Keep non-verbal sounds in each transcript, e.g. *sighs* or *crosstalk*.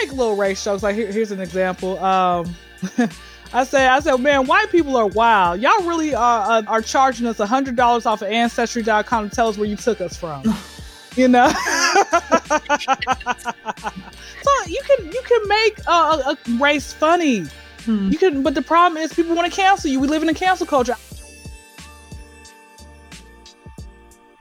make little race jokes. Like here, here's an example. Um, *laughs* I say, I said, man, white people are wild. Y'all really are uh, are charging us hundred dollars off of Ancestry.com to tell us where you took us from. *sighs* you know, *laughs* so you can you can make a, a race funny. Hmm. You can, but the problem is people want to cancel you. We live in a cancel culture.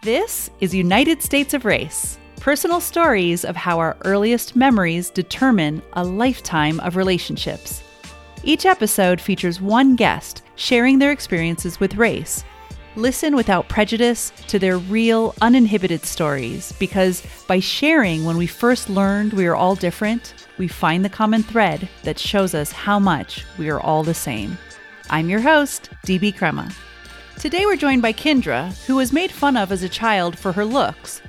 This is United States of Race. Personal stories of how our earliest memories determine a lifetime of relationships. Each episode features one guest sharing their experiences with race. Listen without prejudice to their real, uninhibited stories because by sharing when we first learned we are all different, we find the common thread that shows us how much we are all the same. I'm your host, DB Crema. Today we're joined by Kendra, who was made fun of as a child for her looks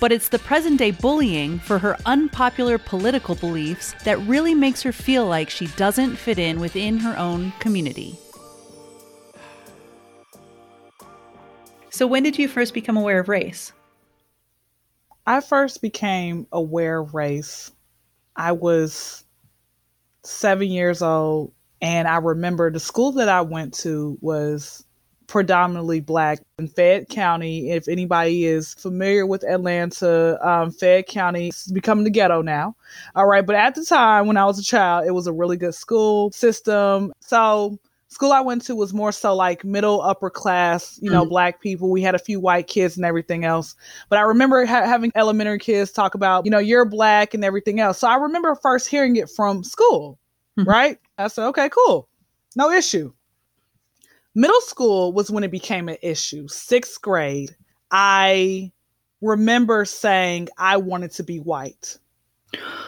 but it's the present day bullying for her unpopular political beliefs that really makes her feel like she doesn't fit in within her own community. So, when did you first become aware of race? I first became aware of race. I was seven years old, and I remember the school that I went to was predominantly black in Fayette County. If anybody is familiar with Atlanta, um, Fayette County is becoming the ghetto now. All right. But at the time when I was a child, it was a really good school system. So school I went to was more so like middle upper class, you know, mm-hmm. black people. We had a few white kids and everything else. But I remember ha- having elementary kids talk about, you know, you're black and everything else. So I remember first hearing it from school, mm-hmm. right? I said, okay, cool. No issue. Middle school was when it became an issue. Sixth grade, I remember saying I wanted to be white.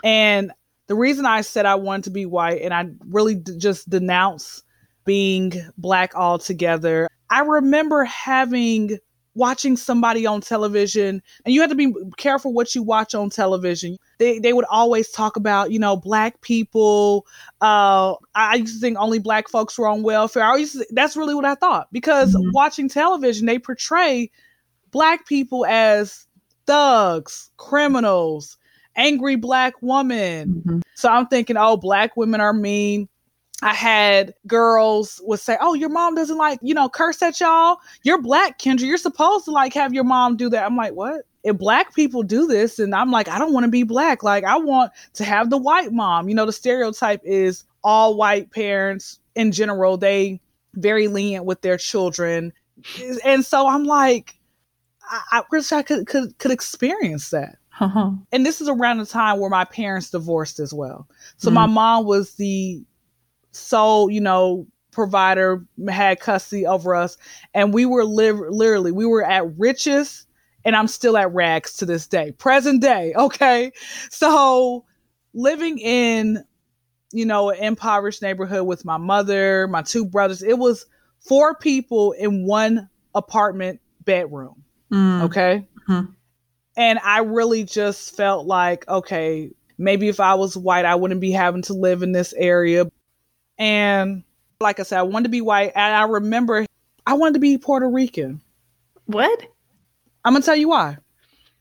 And the reason I said I wanted to be white and I really d- just denounce being black altogether, I remember having watching somebody on television and you have to be careful what you watch on television they, they would always talk about you know black people uh i used to think only black folks were on welfare i used to, that's really what i thought because mm-hmm. watching television they portray black people as thugs criminals angry black woman mm-hmm. so i'm thinking oh black women are mean I had girls would say, "Oh, your mom doesn't like, you know, curse at y'all. You're black, Kendra. You're supposed to like have your mom do that." I'm like, "What?" If black people do this, and I'm like, I don't want to be black. Like, I want to have the white mom. You know, the stereotype is all white parents in general. They very lenient with their children, and so I'm like, I, I wish I could could could experience that. Uh-huh. And this is around the time where my parents divorced as well. So mm-hmm. my mom was the sole, you know, provider had custody over us, and we were live literally we were at riches, and I'm still at rags to this day, present day. *laughs* Okay, so living in you know an impoverished neighborhood with my mother, my two brothers, it was four people in one apartment bedroom. Mm. Okay. Mm-hmm. And I really just felt like, okay, maybe if I was white, I wouldn't be having to live in this area. And like I said, I wanted to be white. And I remember I wanted to be Puerto Rican. What? I'm going to tell you why.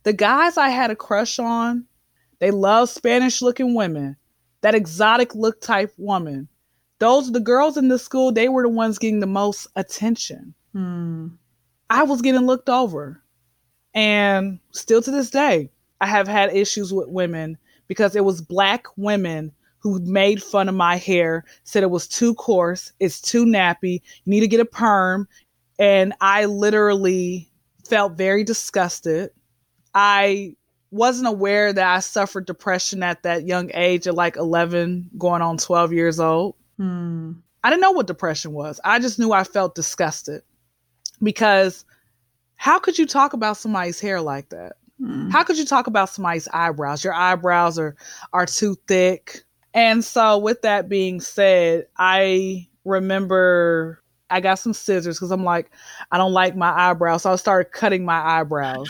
The guys I had a crush on, they love Spanish looking women, that exotic look type woman. Those, the girls in the school, they were the ones getting the most attention. Hmm. I was getting looked over. And still to this day, I have had issues with women because it was black women who made fun of my hair, said it was too coarse, it's too nappy, you need to get a perm. And I literally felt very disgusted. I wasn't aware that I suffered depression at that young age at like 11, going on 12 years old. Hmm. I didn't know what depression was. I just knew I felt disgusted because how could you talk about somebody's hair like that? Hmm. How could you talk about somebody's eyebrows? Your eyebrows are are too thick. And so, with that being said, I remember I got some scissors because I'm like, I don't like my eyebrows. So I started cutting my eyebrows.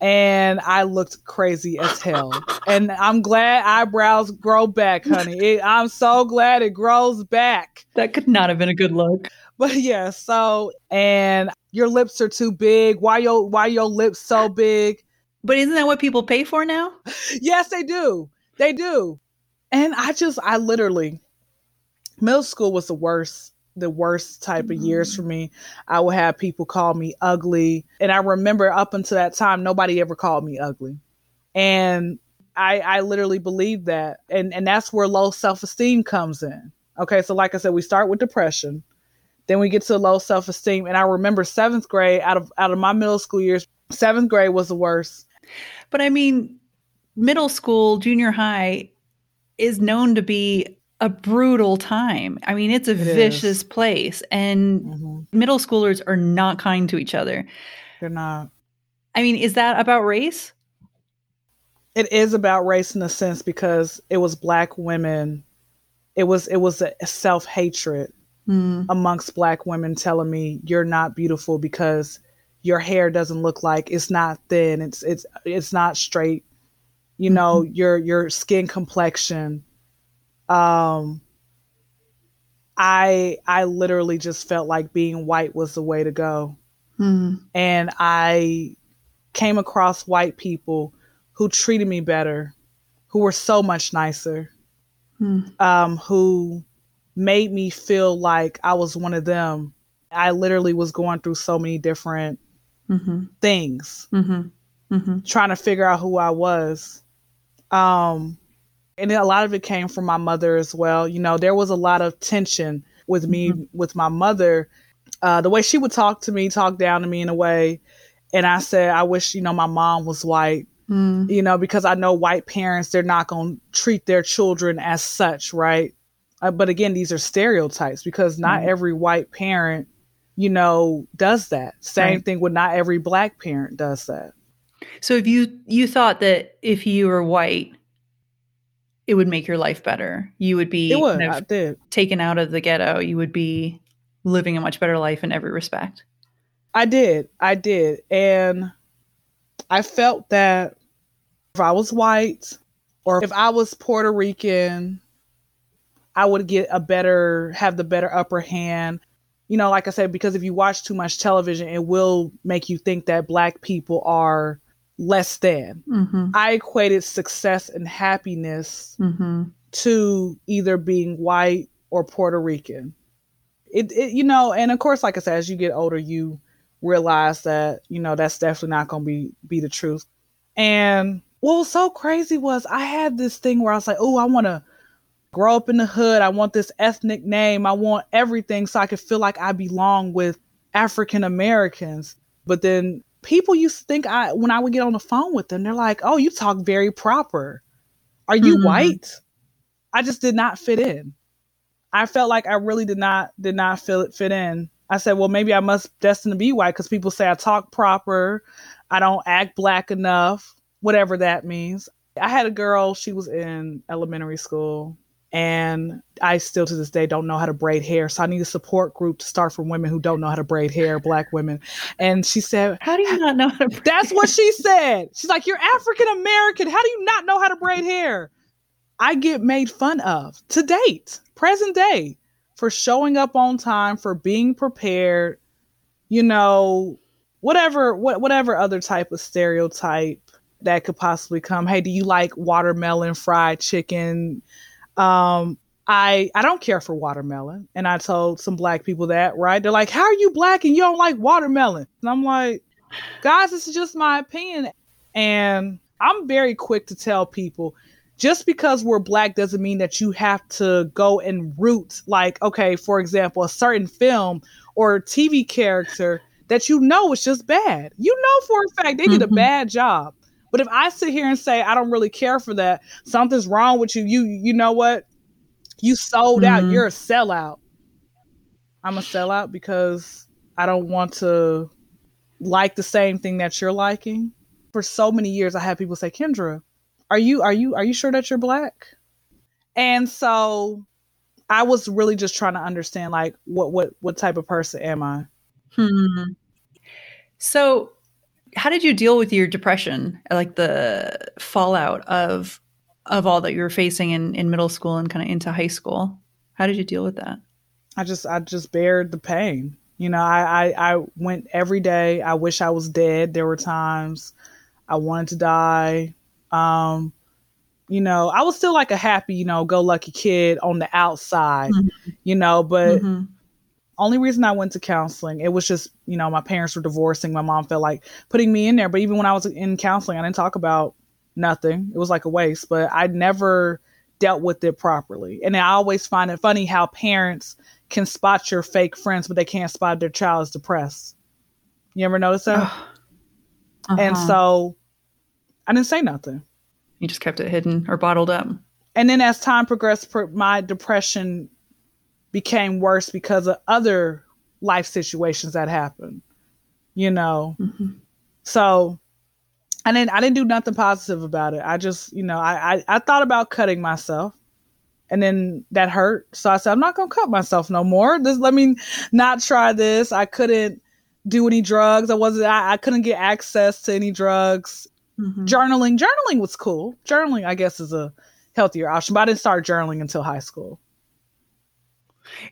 And I looked crazy as hell. And I'm glad eyebrows grow back, honey. It, I'm so glad it grows back. That could not have been a good look. But *laughs* yeah, so and your lips are too big. Why your why your lips so big? But isn't that what people pay for now? *laughs* yes, they do. They do. And I just, I literally, middle school was the worst, the worst type of years for me. I would have people call me ugly. And I remember up until that time, nobody ever called me ugly. And I, I literally believe that. And, and that's where low self esteem comes in. Okay. So, like I said, we start with depression. Then we get to low self esteem. And I remember seventh grade out of out of my middle school years, seventh grade was the worst. But I mean, middle school, junior high is known to be a brutal time. I mean, it's a It vicious is. place, and Mhm. middle schoolers are not kind to each other. They're not. I mean, is that about race? It is about race in a sense because it was black women. It was it was a self hatred Hmm. amongst black women telling me you're not beautiful because your hair doesn't look like it's not thin it's it's it's not straight you know your your skin complexion um i i literally just felt like being white was the way to go Hmm. and i came across white people who treated me better who were so much nicer Hmm. um, who made me feel like I was one of them. I literally was going through so many different Mm-hmm. things, Mm-hmm. Mm-hmm. trying to figure out who I was. Um, and a lot of it came from my mother as well. You know, there was a lot of tension with me, with my mother. Uh, the way she would talk to me, talk down to me in a way. And I said, I wish, you know, my mom was white. Hmm. you know, because I know white parents, they're not going to treat their children as such, right? Uh, but again, these are stereotypes because not Mhm. every white parent, you know, does that. Same Right. thing with not every black parent does that. So if you you thought that if you were white, it would make your life better. You would be would. kind of taken out of the ghetto. You would be living a much better life in every respect. I did. I did. And I felt that if I was white or if I was Puerto Rican, I would get a better, have the better upper hand. You know, like I said, because if you watch too much television, it will make you think that black people are less than. Mm-hmm. I equated success and happiness Mm-hmm. to either being white or Puerto Rican. It, it, you know, and of course, like I said, as you get older, you realize that you know that's definitely not going to be be the truth. And what was so crazy was I had this thing where I was like, oh, I want to grow up in the hood. I want this ethnic name. I want everything so I could feel like I belong with African Americans. But then people used to think I when I would get on the phone with them, they're like, oh, you talk very proper. Are you Mhm. white? I just did not fit in. I felt like I really did not did not feel it fit in. I said, well, maybe I must destined to be white because people say I talk proper, I don't act black enough, whatever that means. I had a girl, she was in elementary school, and I still to this day don't know how to braid hair. So I need a support group to start from women who don't know how to braid hair, black women. And she said, How do you not know how to? *laughs* that's what she said. She's like, You're African American. How do you not know how to braid hair? I get made fun of to date, present day, for showing up on time, for being prepared, you know, whatever, what, whatever other type of stereotype that could possibly come. Hey, do you like watermelon fried chicken? Um, I I don't care for watermelon, and I told some black people that. Right? They're like, "How are you black and you don't like watermelon?" And I'm like, "Guys, this is just my opinion." And I'm very quick to tell people, just because we're black doesn't mean that you have to go and root like, okay, for example, a certain film or TV character that you know is just bad. You know for a fact they did a Mhm. bad job. But if I sit here and say I don't really care for that, something's wrong with you. You you know what? You sold out. Mhm. You're a sellout. I'm a sellout because I don't want to like the same thing that you're liking. For so many years I had people say, "Kendra, are you are you are you sure that you're black?" And so I was really just trying to understand like what what what type of person am I? Hmm. So, how did you deal with your depression, like the fallout of of all that you were facing in in middle school and kind of into high school? How did you deal with that? I just I just bared the pain. You know, I, I I went every day. I wish I was dead. There were times I wanted to die. Um You know, I was still like a happy, you know, go lucky kid on the outside, mm-hmm. you know, but mm-hmm. Only reason I went to counseling, it was just, you know, my parents were divorcing. My mom felt like putting me in there. But even when I was in counseling, I didn't talk about nothing. It was like a waste, but I never dealt with it properly. And I always find it funny how parents can spot your fake friends, but they can't spot their child is depressed. You ever notice that? Uh-huh. And so I didn't say nothing. You just kept it hidden or bottled up. And then as time progressed, my depression became worse because of other life situations that happened. You know, mm-hmm. so I didn't I didn't do nothing positive about it. I just you know I, I I thought about cutting myself, and then that hurt. So I said I'm not gonna cut myself no more. Just let me not try this. I couldn't do any drugs. I wasn't. I, I couldn't get access to any drugs. Mm-hmm. Journaling, journaling was cool. Journaling, I guess, is a healthier option. But I didn't start journaling until high school.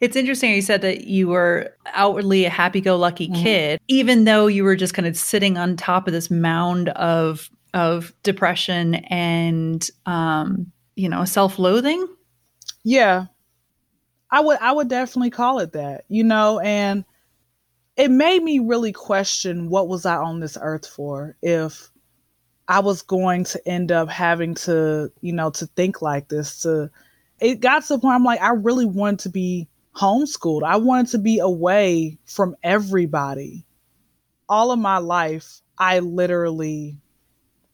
It's interesting you said that you were outwardly a happy-go-lucky mm-hmm. kid, even though you were just kind of sitting on top of this mound of of depression and um, you know, self-loathing. Yeah. I would I would definitely call it that. You know, and it made me really question what was I on this earth for if I was going to end up having to, you know, to think like this. To it got to the point I'm like, I really wanted to be homeschooled. I wanted to be away from everybody. All of my life, I literally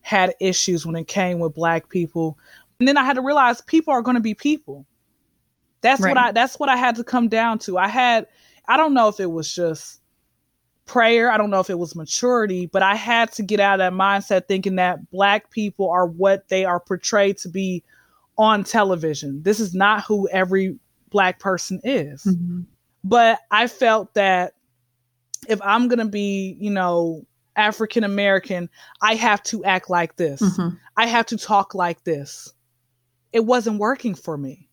had issues when it came with black people. And then I had to realize people are going to be people. That's right. what I that's what I had to come down to. I had I don't know if it was just prayer. I don't know if it was maturity, but I had to get out of that mindset thinking that black people are what they are portrayed to be on television. This is not who every black person is. Mm-hmm. But I felt that if I'm going to be, you know, African American, I have to act like this. Mm-hmm. I have to talk like this. It wasn't working for me.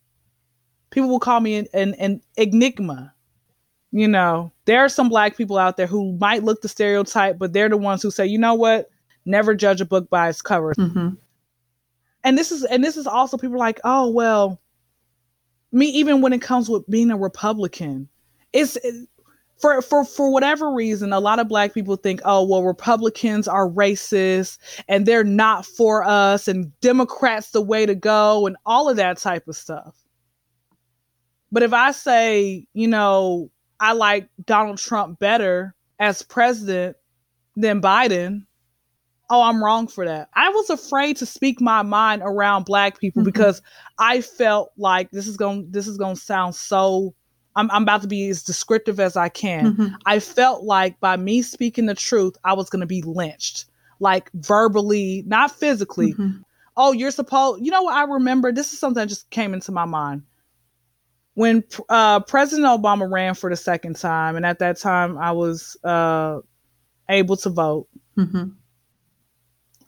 People will call me an, an, an enigma you know, there are some black people out there who might look the stereotype, but they're the ones who say, you know what, never judge a book by its cover. Mm-hmm. And this is and this is also people like, oh well, me even when it comes with being a Republican, it's it, for for for whatever reason, a lot of black people think, oh well, Republicans are racist and they're not for us, and Democrats the way to go, and all of that type of stuff. But if I say, you know, I like Donald Trump better as president than Biden. Oh, I'm wrong for that. I was afraid to speak my mind around black people mm-hmm. because I felt like this is going this is going to sound so I'm, I'm about to be as descriptive as I can. Mm-hmm. I felt like by me speaking the truth, I was going to be lynched, like verbally, not physically. Mm-hmm. Oh, you're supposed, you know what? I remember this is something that just came into my mind when uh, President Obama ran for the second time, and at that time I was uh, able to vote. Mm-hmm.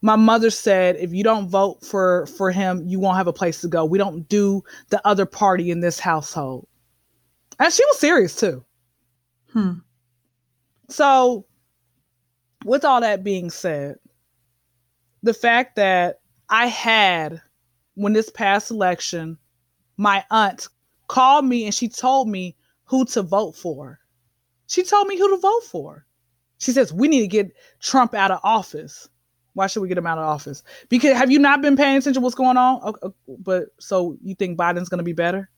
My mother said, "If you don't vote for for him, you won't have a place to go. We don't do the other party in this household." And she was serious too. Hmm. So, with all that being said, the fact that I had when this past election, my aunt called me and she told me who to vote for. She told me who to vote for. She says, We need to get Trump out of office. Why should we get him out of office? Because have you not been paying attention to what's going on? Okay, but so you think Biden's going to be better?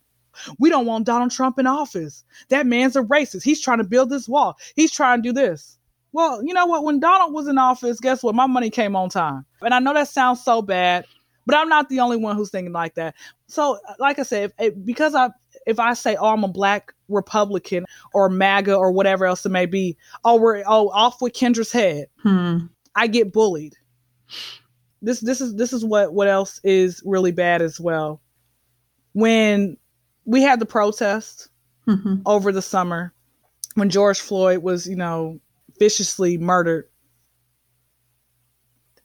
We don't want Donald Trump in office. That man's a racist. He's trying to build this wall. He's trying to do this. Well, you know what? When Donald was in office, guess what? My money came on time. And I know that sounds so bad, but I'm not the only one who's thinking like that. So, like I said, if, if, because I if I say, "Oh, I'm a black Republican" or MAGA or whatever else it may be, oh, we're oh off with Kendra's head. Hmm. I get bullied. This this is this is what what else is really bad as well. When we had the protest mm-hmm. over the summer, when George Floyd was you know viciously murdered,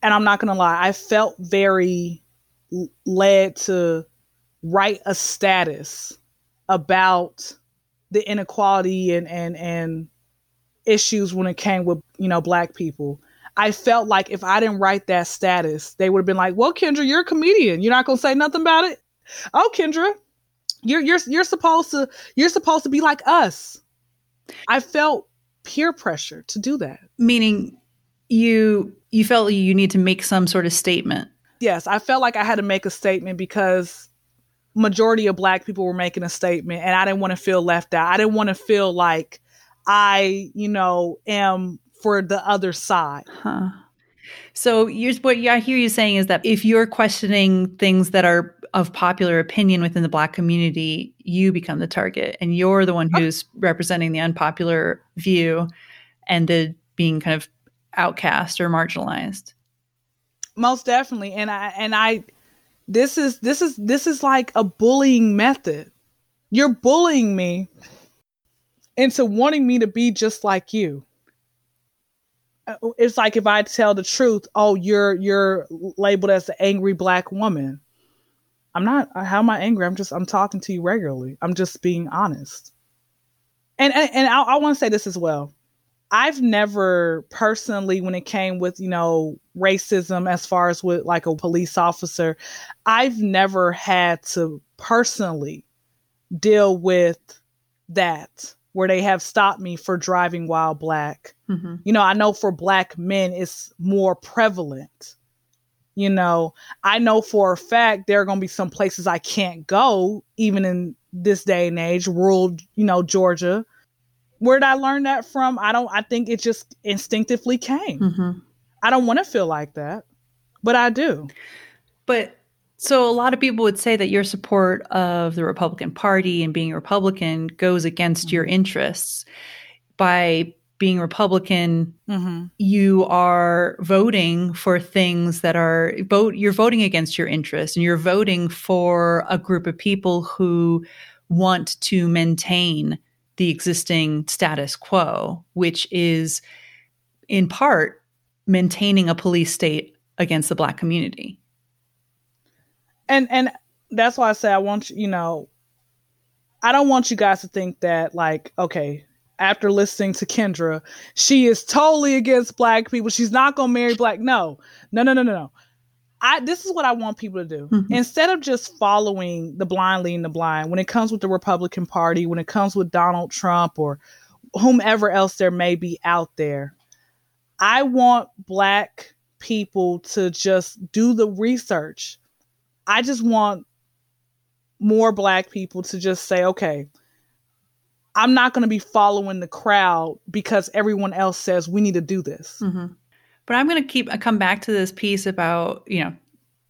and I'm not gonna lie, I felt very led to write a status about the inequality and and and issues when it came with you know black people I felt like if I didn't write that status, they would have been like, "Well, Kendra, you're a comedian. You're not gonna say nothing about it." Oh, Kendra, you're you're you're supposed to you're supposed to be like us. I felt peer pressure to do that. Meaning, you you felt you need to make some sort of statement. Yes, I felt like I had to make a statement because majority of black people were making a statement and I didn't want to feel left out. I didn't want to feel like I, you know, am for the other side. Huh. So you're, what I hear you saying is that if you're questioning things that are of popular opinion within the black community, you become the target and you're the one who's representing the unpopular view and the being kind of outcast or marginalized. Most definitely. And I and I this is this is this is like a bullying method. You're bullying me into wanting me to be just like you. Uh, it's like if I tell the truth, oh, you're you're labeled as the angry black woman. I'm not. How am I angry? I'm just. I'm talking to you regularly. I'm just being honest. And and, and I, I want to say this as well. I've never personally, when it came with, you know, racism as far as with like a police officer, I've never had to personally deal with that where they have stopped me for driving while black. Mm-hmm. You know, I know for black men it's more prevalent. You know, I know for a fact there are going to be some places I can't go, even in this day and age, rural, you know, Georgia, where did I learn that from? I don't. I think it just instinctively came. Mm-hmm. I don't want to feel like that, but I do. But so a lot of people would say that your support of the Republican Party and being a Republican goes against mm-hmm. your interests. By being Republican, mm-hmm. you are voting for things that are vote. You're voting against your interests, and you're voting for a group of people who want to maintain the existing status quo, which is in part maintaining a police state against the black community. And and that's why I say I want you, you know, I don't want you guys to think that like, okay, after listening to Kendra, she is totally against black people. She's not gonna marry black. No, no, no, no, no, no. I this is what I want people to do. Mm-hmm. Instead of just following the blind leading the blind, when it comes with the Republican Party, when it comes with Donald Trump or whomever else there may be out there, I want black people to just do the research. I just want more black people to just say, okay, I'm not going to be following the crowd because everyone else says we need to do this. Mm-hmm. But I'm going to keep come back to this piece about, you know,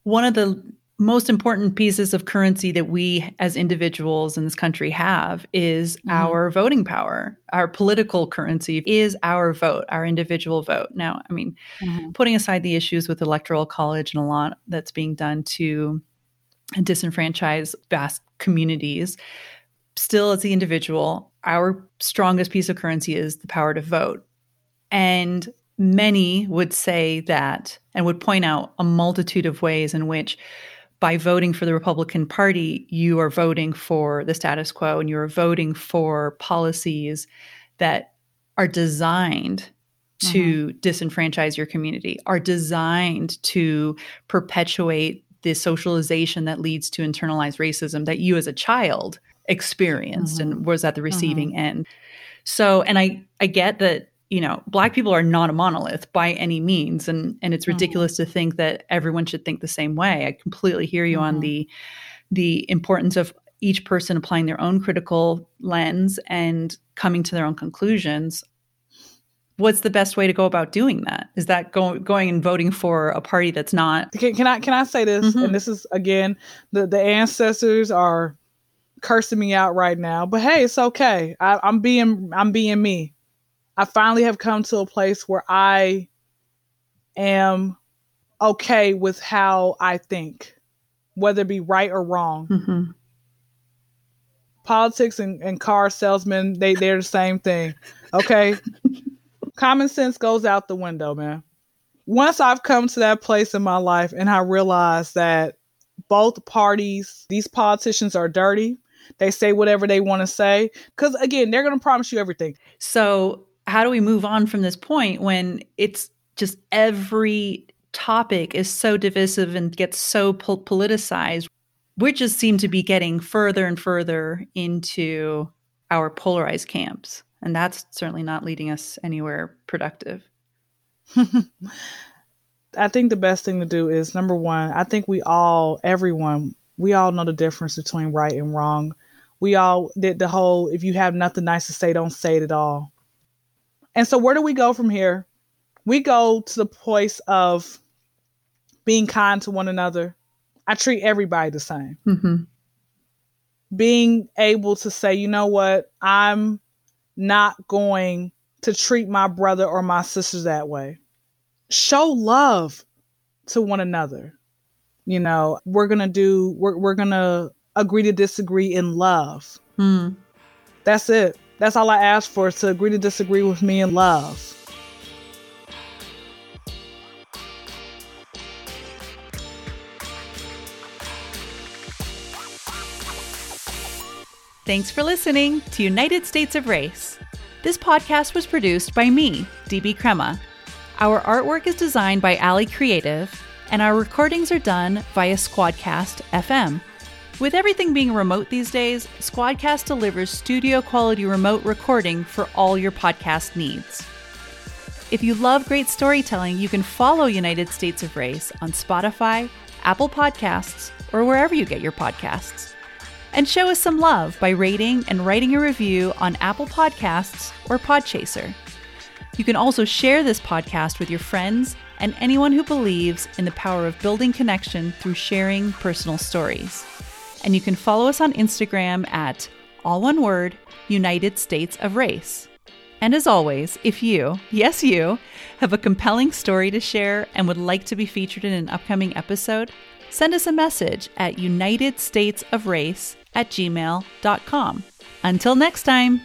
one of the most important pieces of currency that we as individuals in this country have is mm-hmm. our voting power. Our political currency is our vote, our individual vote. Now, I mean, mm-hmm. putting aside the issues with electoral college and a lot that's being done to disenfranchise vast communities, still as the individual, our strongest piece of currency is the power to vote. And many would say that and would point out a multitude of ways in which by voting for the Republican Party, you are voting for the status quo and you're voting for policies that are designed to mm-hmm. disenfranchise your community, are designed to perpetuate the socialization that leads to internalized racism that you as a child experienced mm-hmm. and was at the receiving mm-hmm. end. So, and I I get that you know, black people are not a monolith by any means, and and it's mm-hmm. ridiculous mm-hmm. to think that everyone should think the same way. I completely hear you mm-hmm. on the the importance of each person applying their own critical lens and coming to their own conclusions. What's the best way to go about doing that? Is that go, going and voting for a party that's not? Can, can I can I say this? Mm-hmm. And this is again the the ancestors are cursing me out right now, but hey, it's okay. I, I'm being I'm being me. I finally have come to a place where I am okay with how I think, whether it be right or wrong. Mm-hmm. Politics and, and car salesmen, they, they're the same thing. Okay. *laughs* Common sense goes out the window, man. Once I've come to that place in my life and I realize that both parties, these politicians are dirty. They say whatever they want to say. Because again, they're going to promise you everything. So how do we move on from this point when it's just every topic is so divisive and gets so po- politicized. We just seem to be getting further and further into our polarized camps. And that's certainly not leading us anywhere productive. *laughs* I think the best thing to do is number one, I think we all, everyone, we all know the difference between right and wrong. We all did the whole if you have nothing nice to say, don't say it at all. And so, where do we go from here? We go to the place of being kind to one another. I treat everybody the same. Mm-hmm. Being able to say, you know what, I'm not going to treat my brother or my sisters that way. Show love to one another. You know, we're going to do, we're, we're going to agree to disagree in love. Mm. That's it. That's all I ask for is to agree to disagree with me in love. Thanks for listening to United States of Race. This podcast was produced by me, DB Crema. Our artwork is designed by Alley Creative, and our recordings are done via Squadcast FM. With everything being remote these days, Squadcast delivers studio quality remote recording for all your podcast needs. If you love great storytelling, you can follow United States of Race on Spotify, Apple Podcasts, or wherever you get your podcasts. And show us some love by rating and writing a review on Apple Podcasts or Podchaser. You can also share this podcast with your friends and anyone who believes in the power of building connection through sharing personal stories. And you can follow us on Instagram at all one word, United States of Race. And as always, if you, yes, you, have a compelling story to share and would like to be featured in an upcoming episode, send us a message at United States of Race at gmail.com. Until next time.